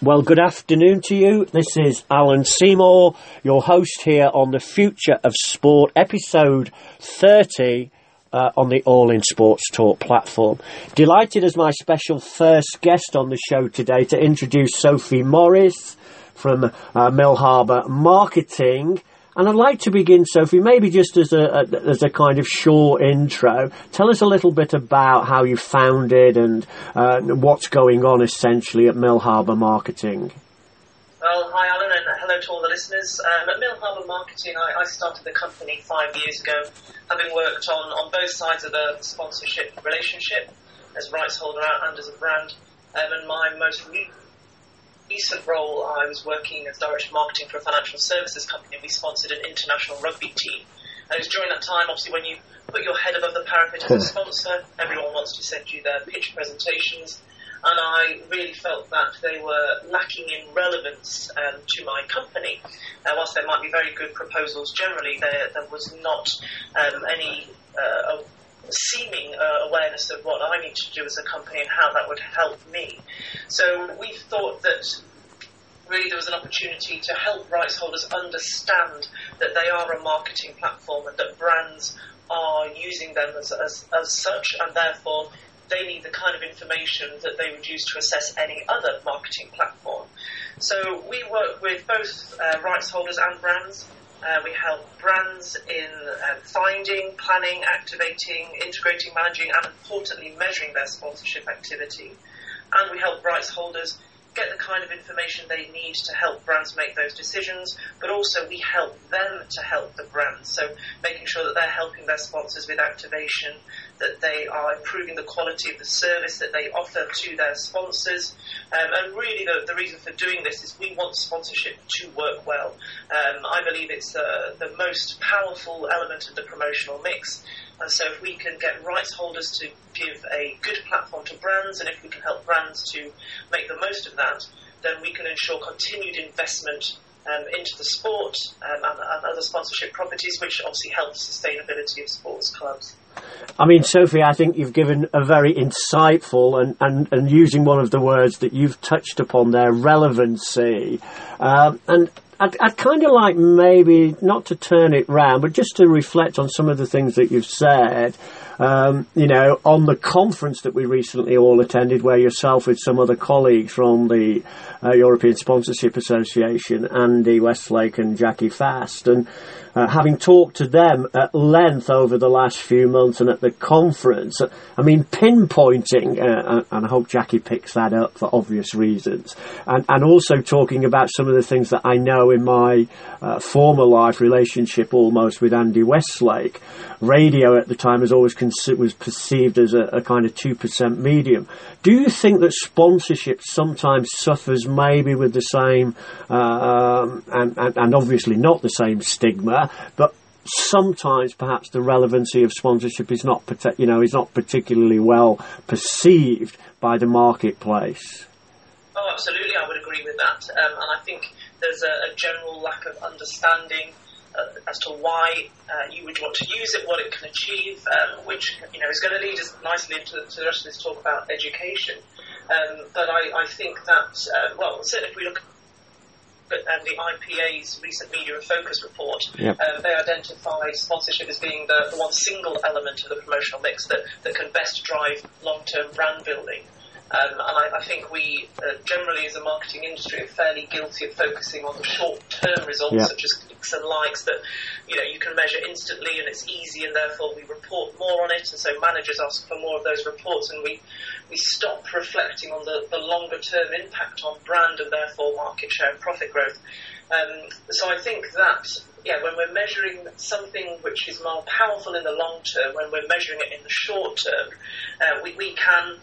Well, good afternoon to you. This is Alan Seymour, your host here on the Future of Sport, episode 30 uh, on the All in Sports Talk platform. Delighted as my special first guest on the show today to introduce Sophie Morris from uh, Mill Harbour Marketing. And I'd like to begin, Sophie, maybe just as a, a, as a kind of short intro. Tell us a little bit about how you founded and uh, what's going on essentially at Mill Harbour Marketing. Well, hi Alan, and hello to all the listeners. Um, at Mill Harbour Marketing, I, I, started the company five years ago, having worked on, on both sides of the sponsorship relationship, as rights holder and as a brand. Um, and my most recent role, I was working as director of marketing for a financial services company. We sponsored an international rugby team. And it was during that time, obviously, when you put your head above the parapet as a sponsor, everyone wants to send you their pitch presentations. And I really felt that they were lacking in relevance um, to my company. Uh, whilst there might be very good proposals generally, there, there was not um, any uh, seeming uh, awareness of what I need to do as a company and how that would help me. So we thought that really there was an opportunity to help rights holders understand that they are a marketing platform and that brands are using them as, as, as such and therefore they need the kind of information that they would use to assess any other marketing platform. So we work with both uh, rights holders and brands uh, we help brands in uh, finding, planning, activating, integrating, managing, and importantly, measuring their sponsorship activity. And we help rights holders get the kind of information they need to help brands make those decisions, but also we help them to help the brands. So making sure that they're helping their sponsors with activation, that they are improving the quality of the service that they offer to their sponsors. Um, and really, the, the, reason for doing this is we want sponsorship to work well. Um, I believe it's the most powerful element of the promotional mix. And so, if we can get rights holders to give a good platform to brands, and if we can help brands to make the most of that, then we can ensure continued investment um, into the sport um, and, and, other sponsorship properties, which obviously helps sustainability of sports clubs. I mean, Sophie, I think you've given a very insightful and, and, and using one of the words that you've touched upon there, relevancy. Um, and I'd, I'd kind of like maybe not to turn it round, but just to reflect on some of the things that you've said. Um, you know, on the conference that we recently all attended, where yourself with some other colleagues from the uh, European Sponsorship Association, Andy Westlake and Jackie Fast, and uh, having talked to them at length over the last few months and at the conference, I mean, pinpointing, uh, and I hope Jackie picks that up for obvious reasons, and, and also talking about some of the things that I know in my uh, former life relationship almost with Andy Westlake. Radio at the time was always was perceived as a, a kind of 2% medium. Do you think that sponsorship sometimes suffers maybe with the same, uh, um, and, and, and obviously not the same stigma, but sometimes perhaps the relevancy of sponsorship is not, you know, is not particularly well perceived by the marketplace. Oh, absolutely, I would agree with that, um, and I think there's a, a general lack of understanding uh, as to why uh, you would want to use it, what it can achieve, um, which you know is going to lead us nicely into the rest of this talk about education. Um, but I, I, think that, uh, well, certainly if we look and the IPA's recent media and focus report, yep. um, they identify sponsorship as being the, the, one single element of the promotional mix that, that can best drive long-term brand building. Um, and I, I, think we uh, generally, as a marketing industry, are fairly guilty of focusing on the short-term results, yep. such as clicks and likes, that you know you can measure instantly and it's easy, and therefore we report more on it. And so managers ask for more of those reports, and we we stop reflecting on the, the longer-term impact on brand and therefore market share and profit growth. Um, so I think that yeah, when we're measuring something which is more powerful in the long term, when we're measuring it in the short term, uh, we, we can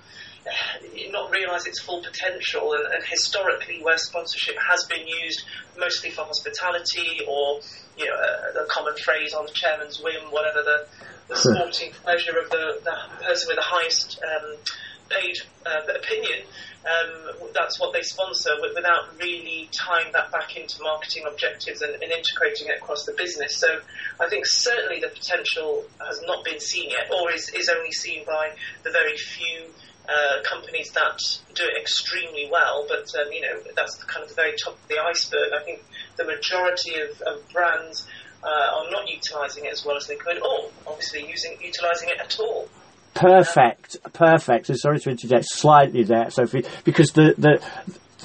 not realise its full potential. And, and, historically, where sponsorship has been used mostly for hospitality or you know a, the common phrase on the chairman's whim, whatever the, the sporting pleasure of the, the, person with the highest um, paid uh, opinion. Um, that's what they sponsor without really tying that back into marketing objectives and, and, integrating it across the business. So I think certainly the potential has not been seen yet, or is, is only seen by the very few uh, companies that do it extremely well, but um, you know that's kind of the very top of the iceberg. I think the majority of, of brands uh, are not utilising it as well as they could, or obviously using utilising it at all. Perfect, perfect. And sorry to interject slightly there, Sophie, because the, the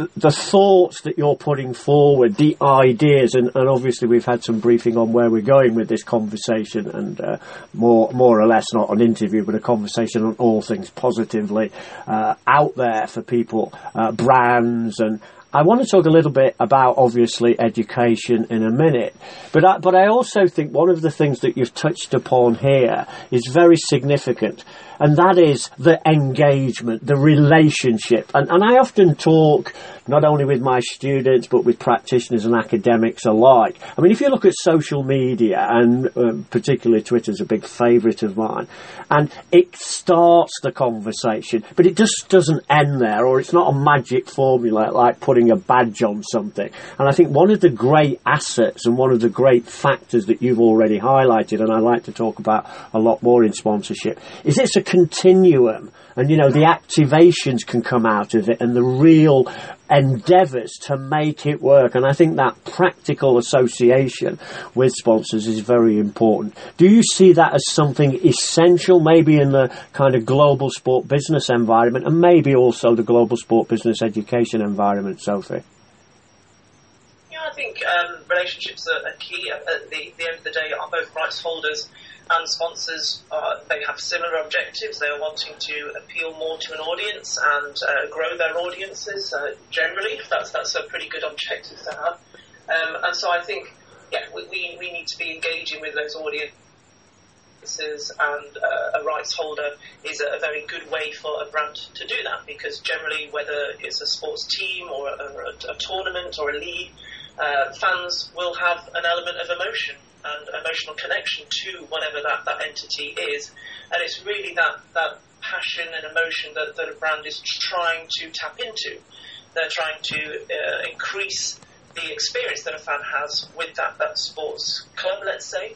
the, the thoughts that you're putting forward, the ideas, and, and, obviously we've had some briefing on where we're going with this conversation, and uh, more more or less not an interview, but a conversation on all things positively uh, out there for people, uh, brands, and I want to talk a little bit about obviously education in a minute, but I, but I also think one of the things that you've touched upon here is very significant, and that is the engagement, the relationship. And, and I often talk not only with my students but with practitioners and academics alike. I mean, if you look at social media, and uh, particularly Twitter's a big favourite of mine, and it starts the conversation, but it just doesn't end there, or it's not a magic formula like putting a badge on something. And I think one of the great assets and one of the great factors that you've already highlighted, and I like to talk about a lot more in sponsorship, is it's a continuum and you know the activations can come out of it and the real endeavours to make it work and I think that practical association with sponsors is very important. Do you see that as something essential maybe in the kind of global sport business environment and maybe also the global sport business education environment, Sophie? Yeah, I think um, relationships are, key. At the, the, end of the day, are both rights holders and sponsors uh, they have similar objectives. They are wanting to appeal more to an audience and uh, grow their audiences. Uh, generally, that's that's a pretty good objective to have. Um, and so I think, yeah, we, we, need to be engaging with those audiences. And uh, a rights holder is a, a, very good way for a brand to do that because generally, whether it's a sports team or a, a, a tournament or a league, uh, fans will have an element of emotion and emotional connection to whatever that, that entity is. And it's really that, that passion and emotion that, that a brand is trying to tap into. They're trying to uh, increase the experience that a fan has with that, that sports club, let's say,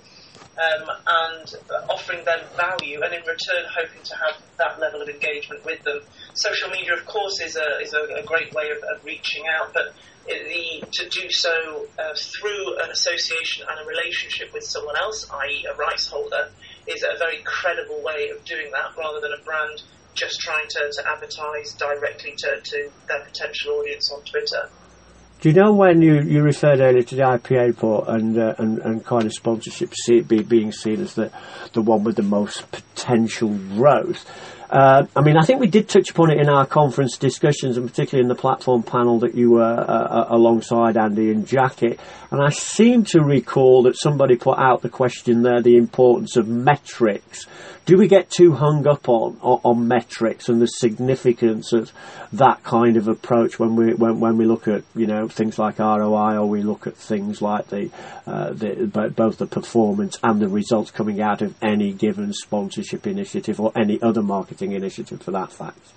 um, and offering them value, and in return hoping to have that level of engagement with them. Social media, of course, is a, is a, a great way of, of reaching out, but the, to do so uh, through an association and a relationship with someone else, i.e., a rights holder, is a very credible way of doing that rather than a brand just trying to, to advertise directly to, to their potential audience on Twitter. Do you know when you, you referred earlier to the IPA report and, uh, and and kind of sponsorship see, be, being seen as the the one with the most potential growth? Uh, I mean, I think we did touch upon it in our conference discussions, and particularly in the platform panel that you were uh, uh, alongside Andy and Jackie. And I seem to recall that somebody put out the question there: the importance of metrics do we get too hung up on, on, on metrics and the significance of that kind of approach when we when, when we look at you know things like ROI or we look at things like the, uh, the both the performance and the results coming out of any given sponsorship initiative or any other marketing initiative for that fact?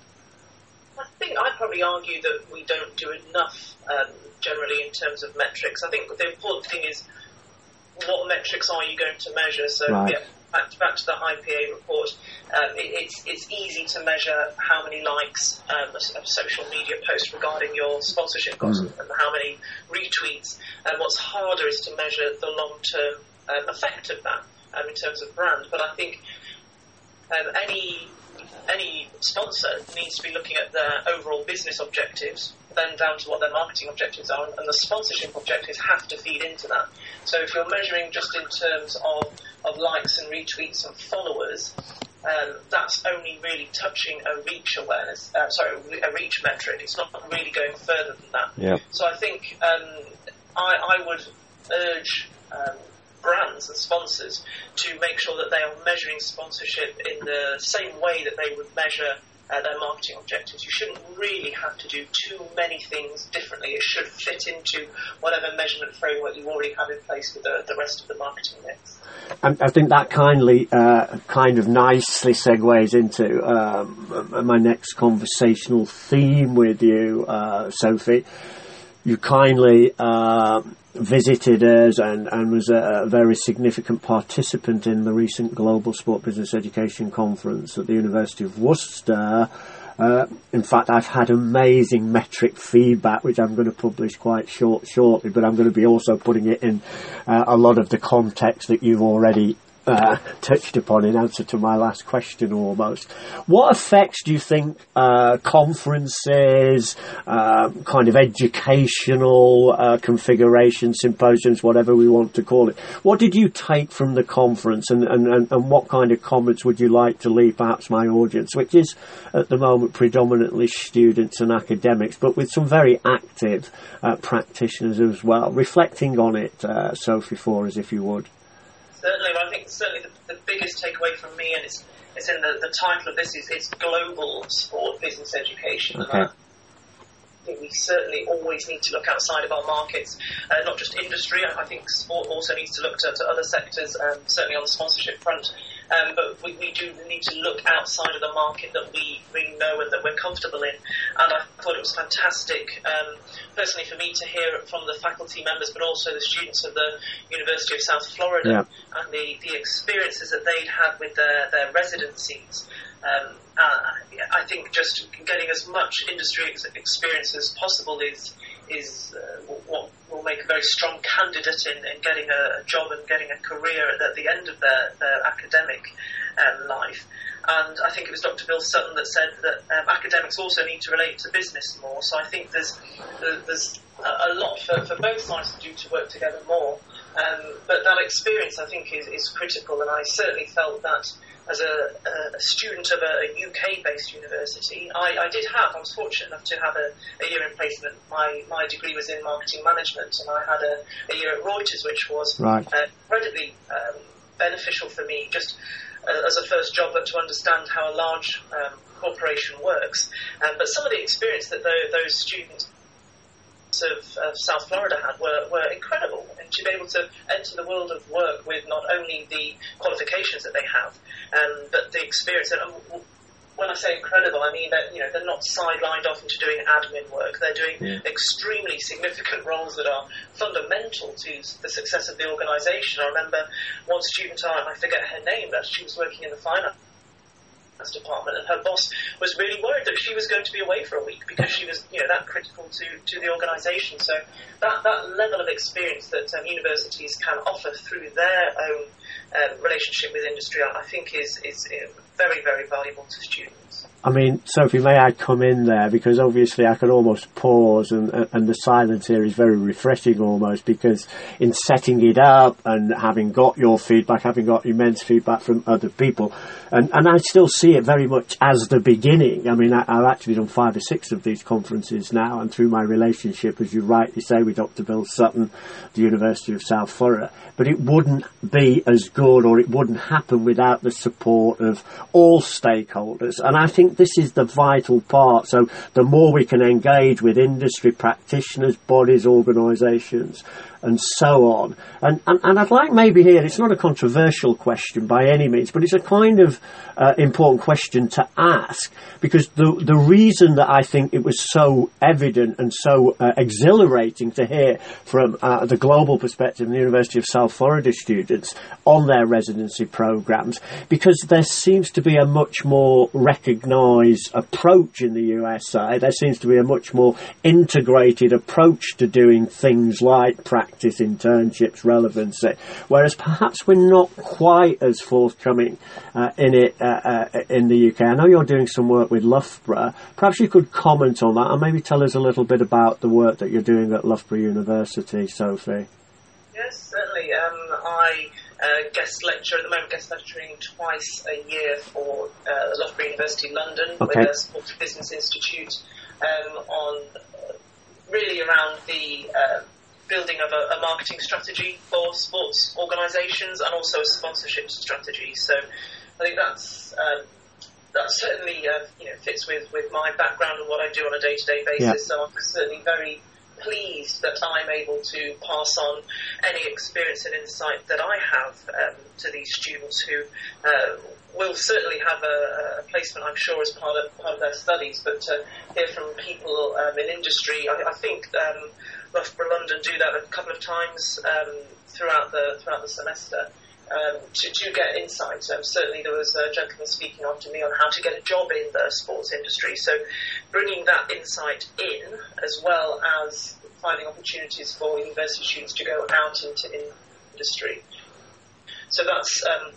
I think I'd probably argue that we don't do enough um, generally in terms of metrics. I think the important thing is what metrics are you going to measure? So right. yeah, back to, back to the IPA report, um, it, it's, it's easy to measure how many likes um, a, a, social media post regarding your sponsorship got mm. and how many retweets. And what's harder is to measure the long term um, effect of that um, in terms of brand. But I think um, any any sponsor needs to be looking at their overall business objectives, then down to what their marketing objectives are, and the sponsorship objectives have to feed into that. So if you're measuring just in terms of, of likes and retweets and followers, um, that's only really touching a reach awareness, uh, sorry, a reach metric. It's not really going further than that. Yep. So I think um, I, I, would urge um, brands and sponsors to make sure that they are measuring sponsorship in the same way that they would measure uh, their marketing objectives. You shouldn't really have to do too many things differently. It should fit into whatever measurement framework you already have in place with the, the rest of the marketing mix. I think that kindly, uh, kind of nicely segues into um, my next conversational theme with you, uh, Sophie. You kindly uh, visited us and, and was a, a, very significant participant in the recent Global Sport Business Education Conference at the University of Worcester. Uh, in fact, I've had amazing metric feedback, which I'm going to publish quite short shortly. But I'm going to be also putting it in uh, a lot of the context that you've already uh, touched upon in answer to my last question almost. What effects do you think uh, conferences, uh, kind of educational uh, configurations, symposiums, whatever we want to call it, what did you take from the conference and, and, and, and what kind of comments would you like to leave perhaps my audience, which is at the moment predominantly students and academics, but with some very active uh, practitioners as well, reflecting on it, uh, Sophie, for if you would. Certainly, I think certainly the, the biggest takeaway from me, and it's, it's in the, the title of this, is, is global sport business education. Okay. I think we certainly always need to look outside of our markets, uh, not just industry. I think sport also needs to look to, to other sectors, um, certainly on the sponsorship front. Um, but we, we do need to look outside of the market that we really know and that we're comfortable in. And I thought it was fantastic, um, personally for me to hear it from the faculty members, but also the students of the University of South Florida Yeah. and the, the experiences that they'd had with their, their residencies. Um, uh, I think just getting as much industry ex- experience as possible is is uh, what will make a very strong candidate in, in getting a, a job and getting a career at, the end of their, their academic um, life. And I think it was Dr. Bill Sutton that said that um, academics also need to relate to business more. So I think there's there's a a lot for, for both sides to do to work together more. Um, but that experience, I think, is, is critical, and I certainly felt that as a, a student of a, UK-based university, I, I did have. I was fortunate enough to have a, a year in placement. My my degree was in marketing management, and I had a, a year at Reuters, which was Right. uh, incredibly um, beneficial for me, just uh, as a first job, but to understand how a large um, corporation works. Um, but some of the experience that tho- those students of, of South Florida had were, were incredible, and to be able to enter the world of work with not only the qualifications that they have, um, but the experience. And um, when I say incredible, I mean that you know they're not sidelined off into doing admin work. They're doing extremely significant roles that are fundamental to the success of the organisation. I remember one student, I I forget her name, but she was working in the finance department, and her boss was really worried that she was going to be away for a week because she was, you know, that critical to, to the organisation. So that, that level of experience that um, universities can offer through their own um, relationship with industry, I think is is uh, very very valuable to students. I mean, Sophie, may I come in there because obviously I could almost pause, and and the silence here is very refreshing almost because in setting it up and having got your feedback, having got immense feedback from other people, and and I still see it very much as the beginning. I mean, I, I've actually done five or six of these conferences now, and through my relationship, as you rightly say, with Dr. Bill Sutton, the University of South Florida, but it wouldn't be as good or it wouldn't happen without the support of all stakeholders. And I think this is the vital part. So the more we can engage with industry practitioners, bodies, organisations, and so on. And, and, and I'd like maybe here, it's not a controversial question by any means, but it's a kind of uh, important question to ask because the, the reason that I think it was so evident and so uh, exhilarating to hear from uh, the global perspective the University of South Florida students on their residency programs because there seems to be a much more recognised approach in the USA. There seems to be a much more integrated approach to doing things like practice, internships, relevancy, whereas perhaps we're not quite as forthcoming uh, in it uh, uh, in the UK. I know you're doing some work with Loughborough. Perhaps you could comment on that and maybe tell us a little bit about the work that you're doing at Loughborough University, Sophie. Yes, certainly. Um, I uh, guest lecture at the moment, guest lecturing twice a year for uh, Loughborough University London Okay. with the Sports Business Institute um, on uh, really around the uh, building of a, a marketing strategy for sports organisations and also a sponsorship strategy. So I think that's um, that certainly uh, you know fits with, with my background and what I do on a day to day basis. Yeah. So I'm certainly very pleased that I'm able to pass on any experience and insight that I have um, to these students who uh, will certainly have a, a placement, I'm sure, as part of part of their studies. But to hear from people um, in industry, I, I think um, Loughborough London do that a couple of times um, throughout the throughout the semester. um, to, to get insight. Um, certainly, there was a gentleman speaking after me on how to get a job in the sports industry. So, bringing that insight in, as well as finding opportunities for university students to go out into industry. So that's um,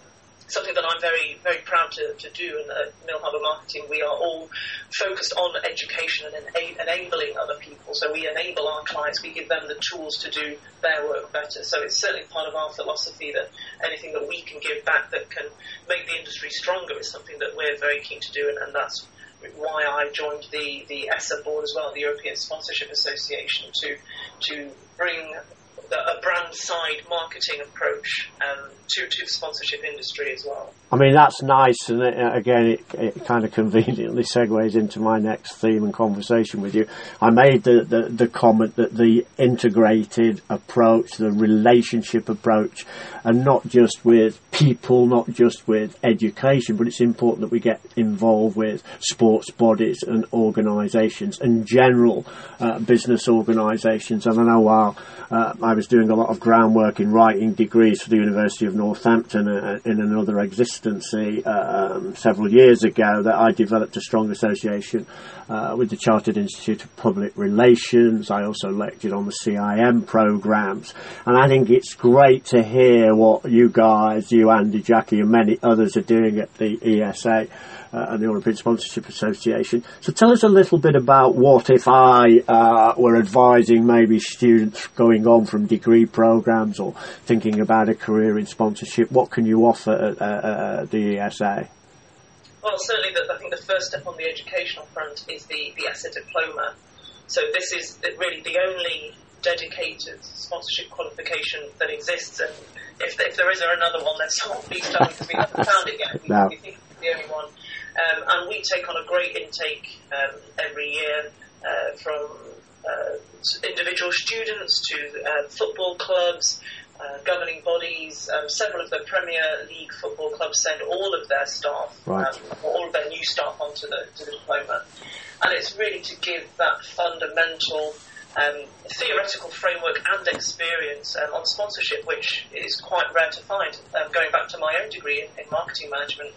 something that I'm very, very proud to, to do. And at Mill Harbour Marketing, we are all focused on education and ena- enabling other people. So we enable our clients, we give them the tools to do their work better. So it's certainly part of our philosophy that anything that we can give back that can make the industry stronger is something that we're very keen to do, and, and that's why I joined the, the ESSA board as well, the European Sponsorship Association, to to bring a brand side marketing approach um, to, to the sponsorship industry as well. I mean, that's nice, and it, again, it, it, kind of conveniently segues into my next theme and conversation with you. I made the, the, the comment that the integrated approach, the relationship approach, and not just with people, not just with education, but it's important that we get involved with sports bodies and organisations and general uh, business organisations. And I know while uh, I was doing a lot of groundwork in writing degrees for the University of Northampton uh, in another existency um, several years ago that I developed a strong association uh, with the Chartered Institute of Public Relations. I also lectured on the CIM programs, and I think it's great to hear what you guys, you Andy, Jackie, and many others are doing at the ESA uh, and the European Sponsorship Association. So tell us a little bit about what if I uh, were advising maybe students going on from degree programs or thinking about a career in sponsorship. What can you offer at, uh, the ESA? Well, certainly, the, I think the first step on the educational front is the, the ESSA diploma. So this is really the only dedicated sponsorship qualification that exists. And if, if there is another one, then someone please tell me because we haven't found it yet. We, no. we think it's the only one. Um, and we take on a great intake um, every year uh, from uh, individual students to uh, football clubs, uh, governing bodies. Um, several of the Premier League football clubs send all of their staff, right. Um, all of their new staff onto the, to the diploma. And it's really to give that fundamental um, theoretical framework and experience um, on sponsorship, which is quite rare to find. Um, going back to my own degree in, in marketing management,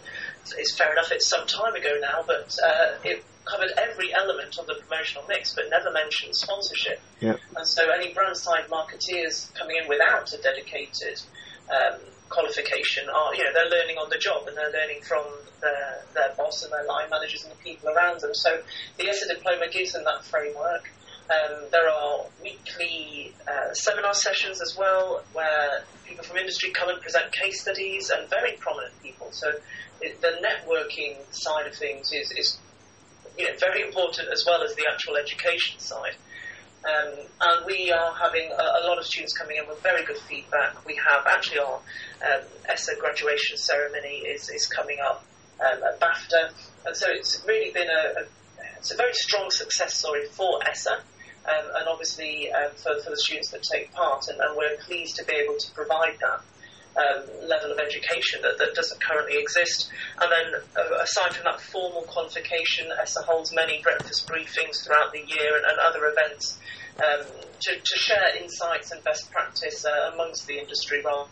it's fair enough, it's some time ago now, but uh, it covered every element of the promotional mix, but never mentioned sponsorship. Yep. And so any brand side marketeers coming in without a dedicated um, qualification are, you know, they're learning on the job and they're learning from their, their boss and their line managers and the people around them. So the ESSA diploma gives them that framework. Um, there are weekly uh, seminar sessions as well where people from industry come and present case studies and very prominent people. So it, the networking side of things is, is you know, very important as well as the actual education side. Um, and we are having a, a, lot of students coming in with very good feedback. We have actually our um, ESSA graduation ceremony is, is coming up um, at BAFTA, and so it's really been a, a it's a very strong success story for ESSA um, and obviously um, for, for the students that take part. And, and, we're pleased to be able to provide that um, level of education that, that doesn't currently exist. And then, uh, aside from that formal qualification, ESSA holds many breakfast briefings throughout the year and, and other events um, to, to, share insights and best practice uh, amongst the industry rather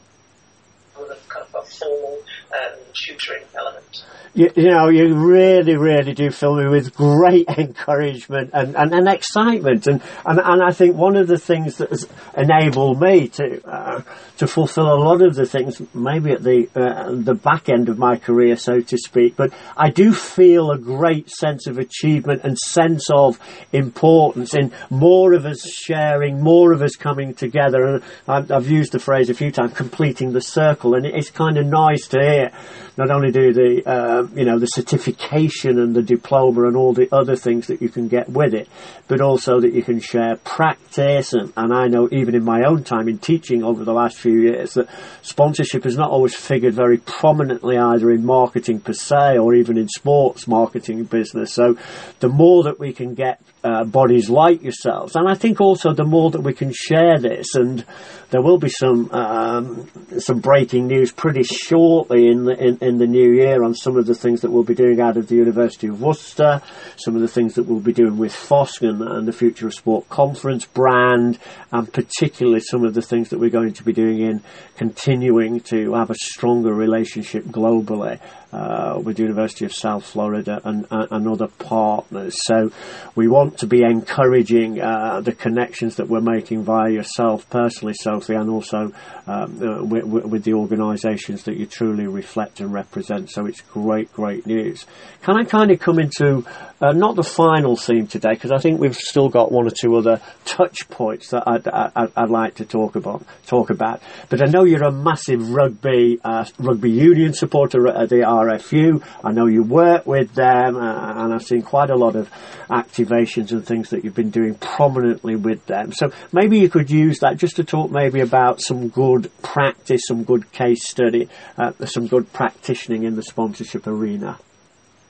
than kind of a formal um, tutoring element. You, you, know, you really, really do fill me with great encouragement and, and, and excitement. And, and, and I think one of the things that has enabled me to uh, to fulfill a lot of the things, maybe at the uh, the back end of my career, so to speak, but I do feel a great sense of achievement and sense of importance in more of us sharing, more of us coming together. And I've used the phrase a few times, completing the circle and it's kind of nice to hear not only do the uh, you know the certification and the diploma and all the other things that you can get with it, but also that you can share practice. And, and I know even in my own time in teaching over the last few years that sponsorship has not always figured very prominently either in marketing per se or even in sports marketing business. So the more that we can get uh, bodies like yourselves, and I think also the more that we can share this, and there will be some um, some breaking news pretty shortly in the in, in the new year on some of the things that we'll be doing out of the University of Worcester, some of the things that we'll be doing with FOSC and, and the Future of Sport conference brand, and particularly some of the things that we're going to be doing in continuing to have a stronger relationship globally uh, with the University of South Florida and, and, other partners. So we want to be encouraging uh, the connections that we're making via yourself personally, Sophie, and also um, uh, with, with, the organisations that you truly reflect and represent. So it's great, great news. Can I kind of come into uh, not the final theme today because I think we've still got one or two other touch points that I'd, I'd, I'd like to talk about. Talk about, but I know you're a massive rugby uh, rugby union supporter at the RFU. I know you work with them, uh, and I've seen quite a lot of activations and things that you've been doing prominently with them. So maybe you could use that just to talk maybe about some good practice, some good case study, uh, some good practicing in the sponsorship arena.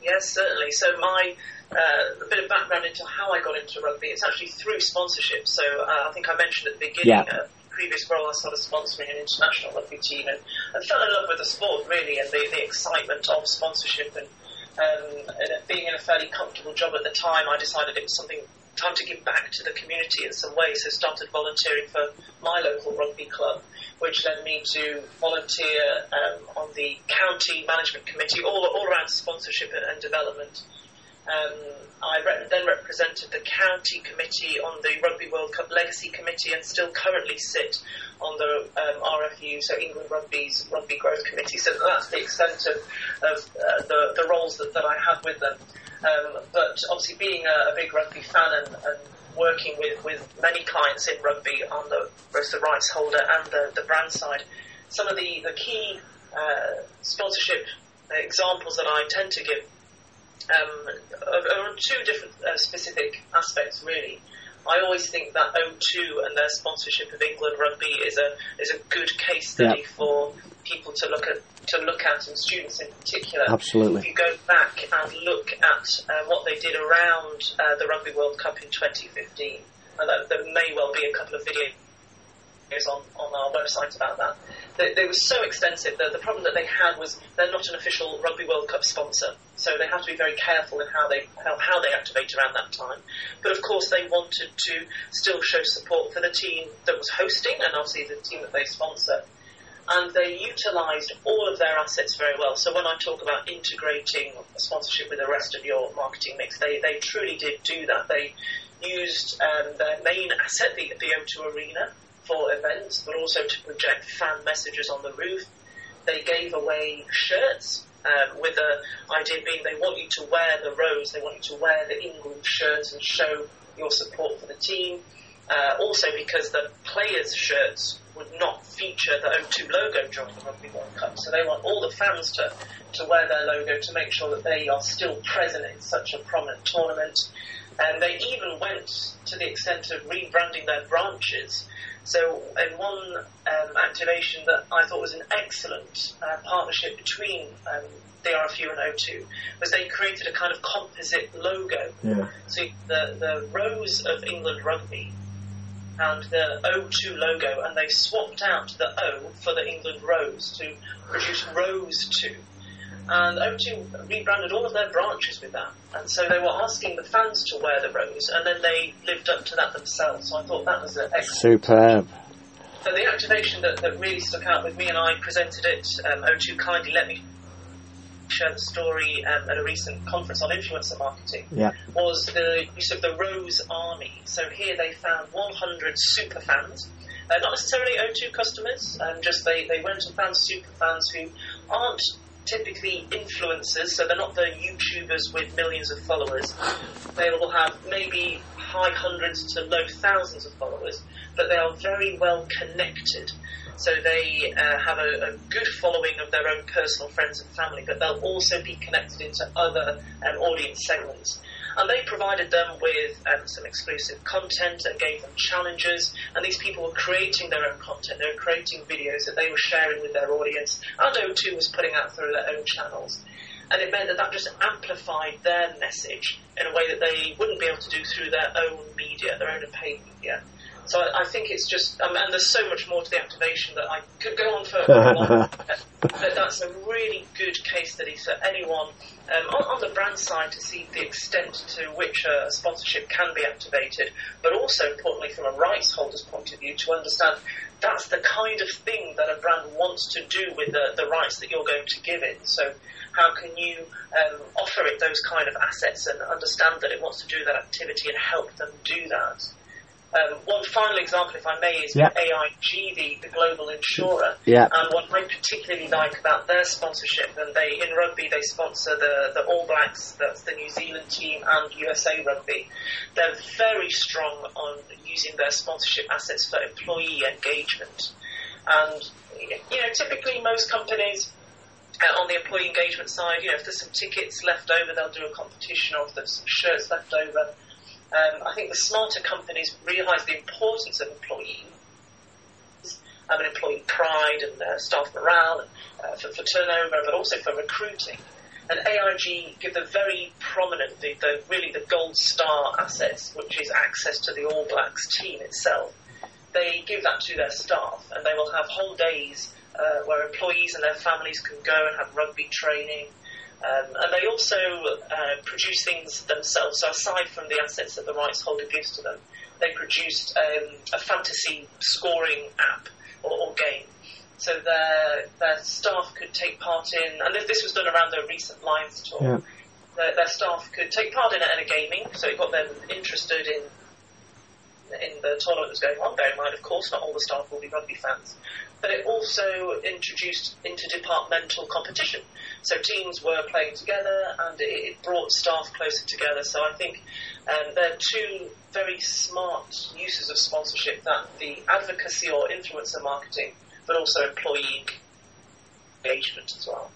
Yes, certainly. So my uh, a bit of background into how I got into rugby. It's actually through sponsorship. So uh, I think I mentioned at the beginning. Yeah. Uh, previous role I started sponsoring an international rugby team and, and fell in love with the sport really and the, the excitement of sponsorship and, um, and being in a fairly comfortable job at the time I decided it was something time to give back to the community in some way so started volunteering for my local rugby club which led me to volunteer um, on the county management committee all, all around sponsorship and development um, I re- then represented the county committee on the Rugby World Cup Legacy Committee and still currently sit on the um, RFU, so England Rugby's Rugby Growth Committee. So that's the extent of, of uh, the, the roles that, that I have with them. Um, but obviously, being a, a big rugby fan and, and, working with, with many clients in rugby on the both the rights holder and the, the brand side, some of the, the key uh, sponsorship examples that I tend to give um, on two different uh, specific aspects, really. I always think that O2 and their sponsorship of England rugby is a is a good case study yeah. for people to look at to look at and students in particular. Absolutely. If you go back and look at uh, what they did around uh, the Rugby World Cup in 2015, and there may well be a couple of videos on, on our website about that. They, they were so extensive that the problem that they had was they're not an official Rugby World Cup sponsor, so they have to be very careful in how they how, how they activate around that time. But of course, they wanted to still show support for the team that was hosting and obviously the team that they sponsor. And they utilised all of their assets very well. So when I talk about integrating sponsorship with the rest of your marketing mix, they, they truly did do that. They used um, their main asset, the, the O2 Arena, for events, but also to project fan messages on the roof. They gave away shirts um, with the idea being they want you to wear the rose, they want you to wear the England shirts and show your support for the team. Uh, also because the players' shirts would not feature the O2 logo during the Rugby World Cup, so they want all the fans to, to wear their logo to make sure that they are still present in such a prominent tournament. And they even went to the extent of rebranding their branches so, in one um, activation that I thought was an excellent uh, partnership between um, the RFU and O2 was they created a kind of composite logo. Yeah. So the the rose of England rugby and the O2 logo, and they swapped out the O for the England rose to produce Rose 2 and O2 rebranded all of their branches with that. And so they were asking the fans to wear the rose, and then they lived up to that themselves. So I thought that was an excellent. Superb. So the activation that, that really stuck out with me, and I presented it, um, O2 kindly let me share the story um, at a recent conference on influencer marketing, yeah. was the use of the Rose Army. So here they found 100 super fans. Uh, not necessarily O2 customers, um, just they, they went and found super fans who aren't typically influencers, so they're not the YouTubers with millions of followers. They will have maybe high hundreds to low thousands of followers, but they are very well connected. So they uh, have a, a, good following of their own personal friends and family, but they'll also be connected into other um, audience segments. And they provided them with um, some exclusive content and gave them challenges. And these people were creating their own content. They were creating videos that they were sharing with their audience. And O2 was putting out through their own channels. And it meant that that just amplified their message in a way that they wouldn't be able to do through their own media, their own paid media. So I, I think it's just, um, and there's so much more to the activation that I could go on for. but that's a really good case study for anyone um, on, on, the brand side to see the extent to which a sponsorship can be activated, but also importantly from a rights holder's point of view to understand that's the kind of thing that a brand wants to do with the, the rights that you're going to give it. So how can you um, offer it those kind of assets and understand that it wants to do that activity and help them do that? Um, one final example, if I may, is yep. AIG, the, the global insurer. Yep. And what I particularly like about their sponsorship, and they in rugby they sponsor the, the All Blacks, that's the New Zealand team, and USA Rugby. They're very strong on using their sponsorship assets for employee engagement. And you know, typically most companies uh, on the employee engagement side, you know, if there's some tickets left over, they'll do a competition, or if there's some shirts left over um, I think the smarter companies realise the importance of employees um, employee pride and uh, staff morale uh, for, for, turnover, but also for recruiting. And AIG give the very prominent, the, the, really the gold star assets, which is access to the All Blacks team itself. They give that to their staff, and they will have whole days uh, where employees and their families can go and have rugby training, um, and they also uh, produce things themselves. So aside from the assets that the rights holder gives to them, they produced um, a fantasy scoring app or, or, game. So their their staff could take part in, and this was done around the recent Lions tour. Yeah. Their, their, staff could take part in it in a gaming, so it got them interested in in the tournament that was going on. Bear in mind, of course, not all the staff will be rugby fans, but it also introduced interdepartmental competition. So teams were playing together and it, brought staff closer together. So I think um, there are two very smart uses of sponsorship that the advocacy or influencer marketing, but also employee engagement as well.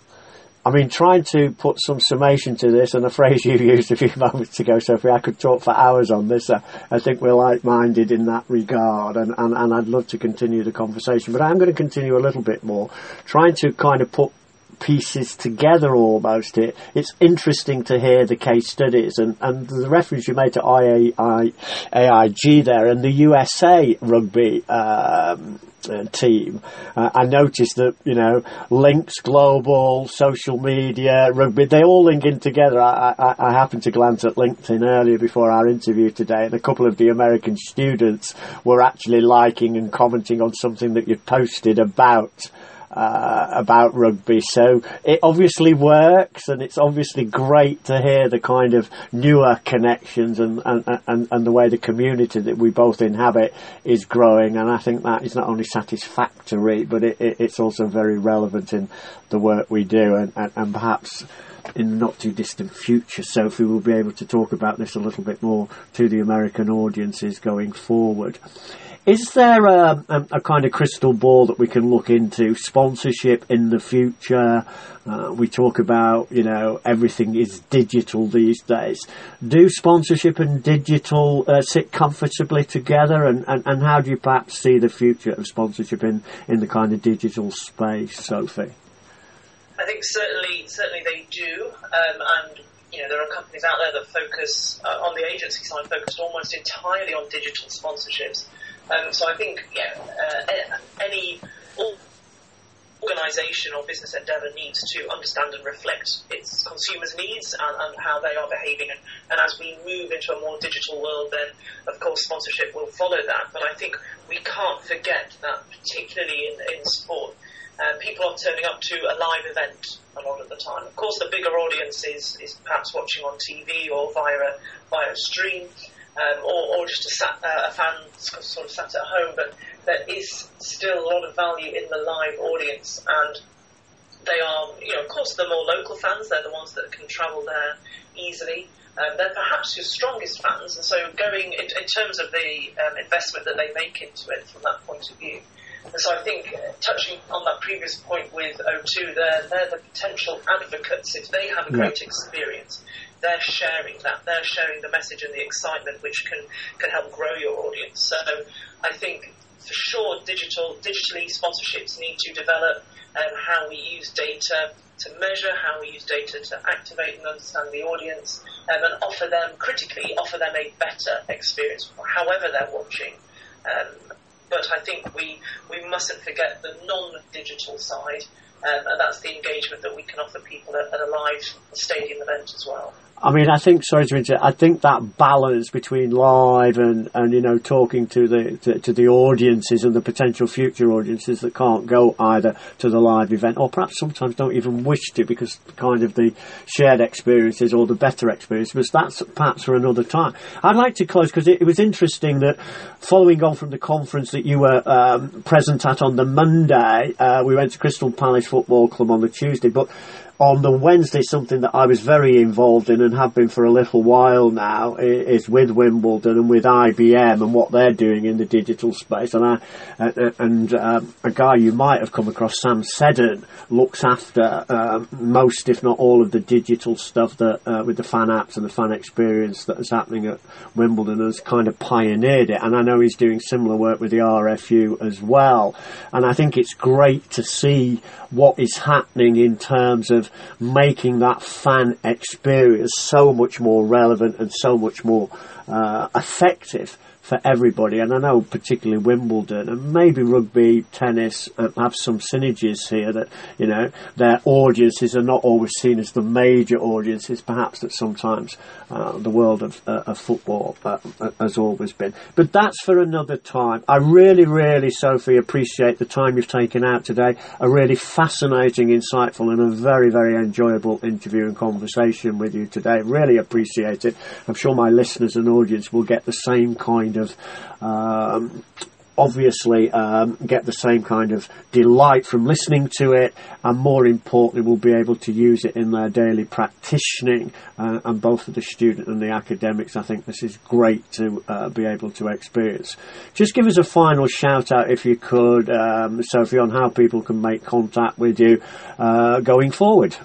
I mean, trying to put some summation to this, and a phrase you used a few moments ago, Sophie, I could talk for hours on this. Uh, I think we're like-minded in that regard, and, and, and I'd love to continue the conversation, but I'm going to continue a little bit more, trying to kind of put pieces together almost. It, it's interesting to hear the case studies and, and the reference you made to IAI, AIG there and the USA rugby um, uh, team. Uh, I noticed that, you know, links, global, social media, rugby, they all link in together. I, I, I happened to glance at LinkedIn earlier before our interview today and a couple of the American students were actually liking and commenting on something that you posted about uh, about rugby. So it obviously works, and it's obviously great to hear the kind of newer connections and, and, and, and the way the community that we both inhabit is growing. And I think that is not only satisfactory, but it, it, it's also very relevant in the work we do, and, and, and perhaps in the not too distant future, Sophie will be able to talk about this a little bit more to the American audiences going forward. Is there a, a, a, kind of crystal ball that we can look into sponsorship in the future? Uh, we talk about, you know, everything is digital these days. Do sponsorship and digital uh, sit comfortably together? And, and, and how do you perhaps see the future of sponsorship in, in the kind of digital space, Sophie? I think certainly, certainly they do. Um, and you know, there are companies out there that focus uh, on the agency side, focused almost entirely on digital sponsorships. Um, so I think yeah, uh, any organisation or business endeavour needs to understand and reflect its consumers' needs and, and how they are behaving. And, and, as we move into a more digital world, then of course sponsorship will follow that. But I think we can't forget that, particularly in, in sport, uh, people are turning up to a live event a lot of the time. Of course, the bigger audience is, is perhaps watching on TV or via a, via a stream um, or, or, just a, sat, uh, a fan sort of sat at home, but there is still a lot of value in the live audience, and they are, you know, of course, the more local fans, they're the ones that can travel there easily. Um, they're perhaps your strongest fans, and so going in, in terms of the um, investment that they make into it from that point of view. And so I think, uh, touching on that previous point with O2, they're, they're the potential advocates if they have a great experience they're sharing that. They're sharing the message and the excitement, which can can help grow your audience. So I think for sure, digital digitally sponsorships need to develop um, how we use data to measure, how we use data to activate and understand the audience, um, and offer them critically offer them a better experience, however they're watching. Um, but I think we, we mustn't forget the non-digital side, um, and that's the engagement that we can offer people at, at a live stadium event as well. I mean, I think, sorry to interrupt, I think that balance between live and, and you know, talking to the, to, to, the audiences and the potential future audiences that can't go either to the live event or perhaps sometimes don't even wish to because kind of the shared experiences or the better experience, but that's perhaps for another time. I'd like to close because it, it, was interesting that following on from the conference that you were um, present at on the Monday, uh, we went to Crystal Palace Football Club on the Tuesday, but on the Wednesday, something that I was very involved in and have been for a little while now is with Wimbledon and with IBM and what they're doing in the digital space. And I, uh, and um, a guy you might have come across, Sam Seddon, looks after um, most, if not all, of the digital stuff that uh, with the fan apps and the fan experience that is happening at Wimbledon has kind of pioneered it. And I know he's doing similar work with the RFU as well. And I think it's great to see what is happening in terms of making that fan experience so much more relevant and so much more uh, effective for everybody. And I know particularly Wimbledon and maybe rugby, tennis uh, have some synergies here that, you know, their audiences are not always seen as the major audiences, perhaps that sometimes uh, the world of, uh, of football uh, uh, has always been. But that's for another time. I really, really, Sophie, appreciate the time you've taken out today. A really fascinating, insightful and a very, very enjoyable interview and conversation with you today. Really appreciate it. I'm sure my listeners and audience will get the same kind kind of um, obviously um, get the same kind of delight from listening to it, and more importantly, will be able to use it in their daily practicing. Uh, and both for the student and the academics, I think this is great to uh, be able to experience. Just give us a final shout out, if you could, um, Sophie, on how people can make contact with you uh, going forward.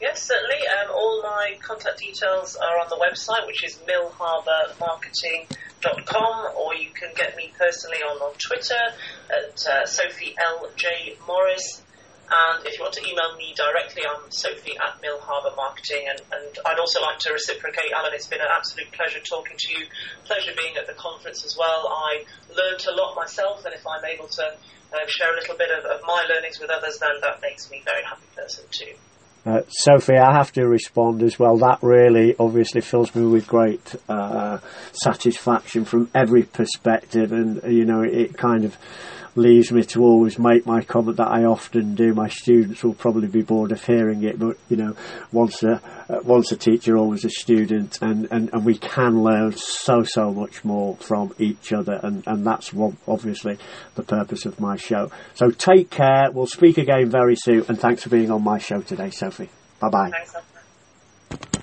Yes, certainly. Um, all my contact details are on the website, which is millharbourmarketing.com, or you can get me personally on, on Twitter at uh, Sophie L. J. Morris. And if you want to email me directly, I'm Sophie at Mill Harbour Marketing. And, and, I'd also like to reciprocate, Alan. It's been an absolute pleasure talking to you. Pleasure being at the conference as well. I learned a lot myself, and if I'm able to uh, share a little bit of, of my learnings with others, then that makes me a very happy person too. Uh, Sophie, I have to respond as well. That really obviously fills me with great uh, satisfaction from every perspective, and you know, it kind of leaves me to always make my comment that I often do. My students will probably be bored of hearing it, but you know, once a uh, once a teacher, always a student, and, and, and we can learn so so much more from each other, and and that's what, obviously the purpose of my show. So take care. We'll speak again very soon, and thanks for being on my show today, Sophie. Bye bye.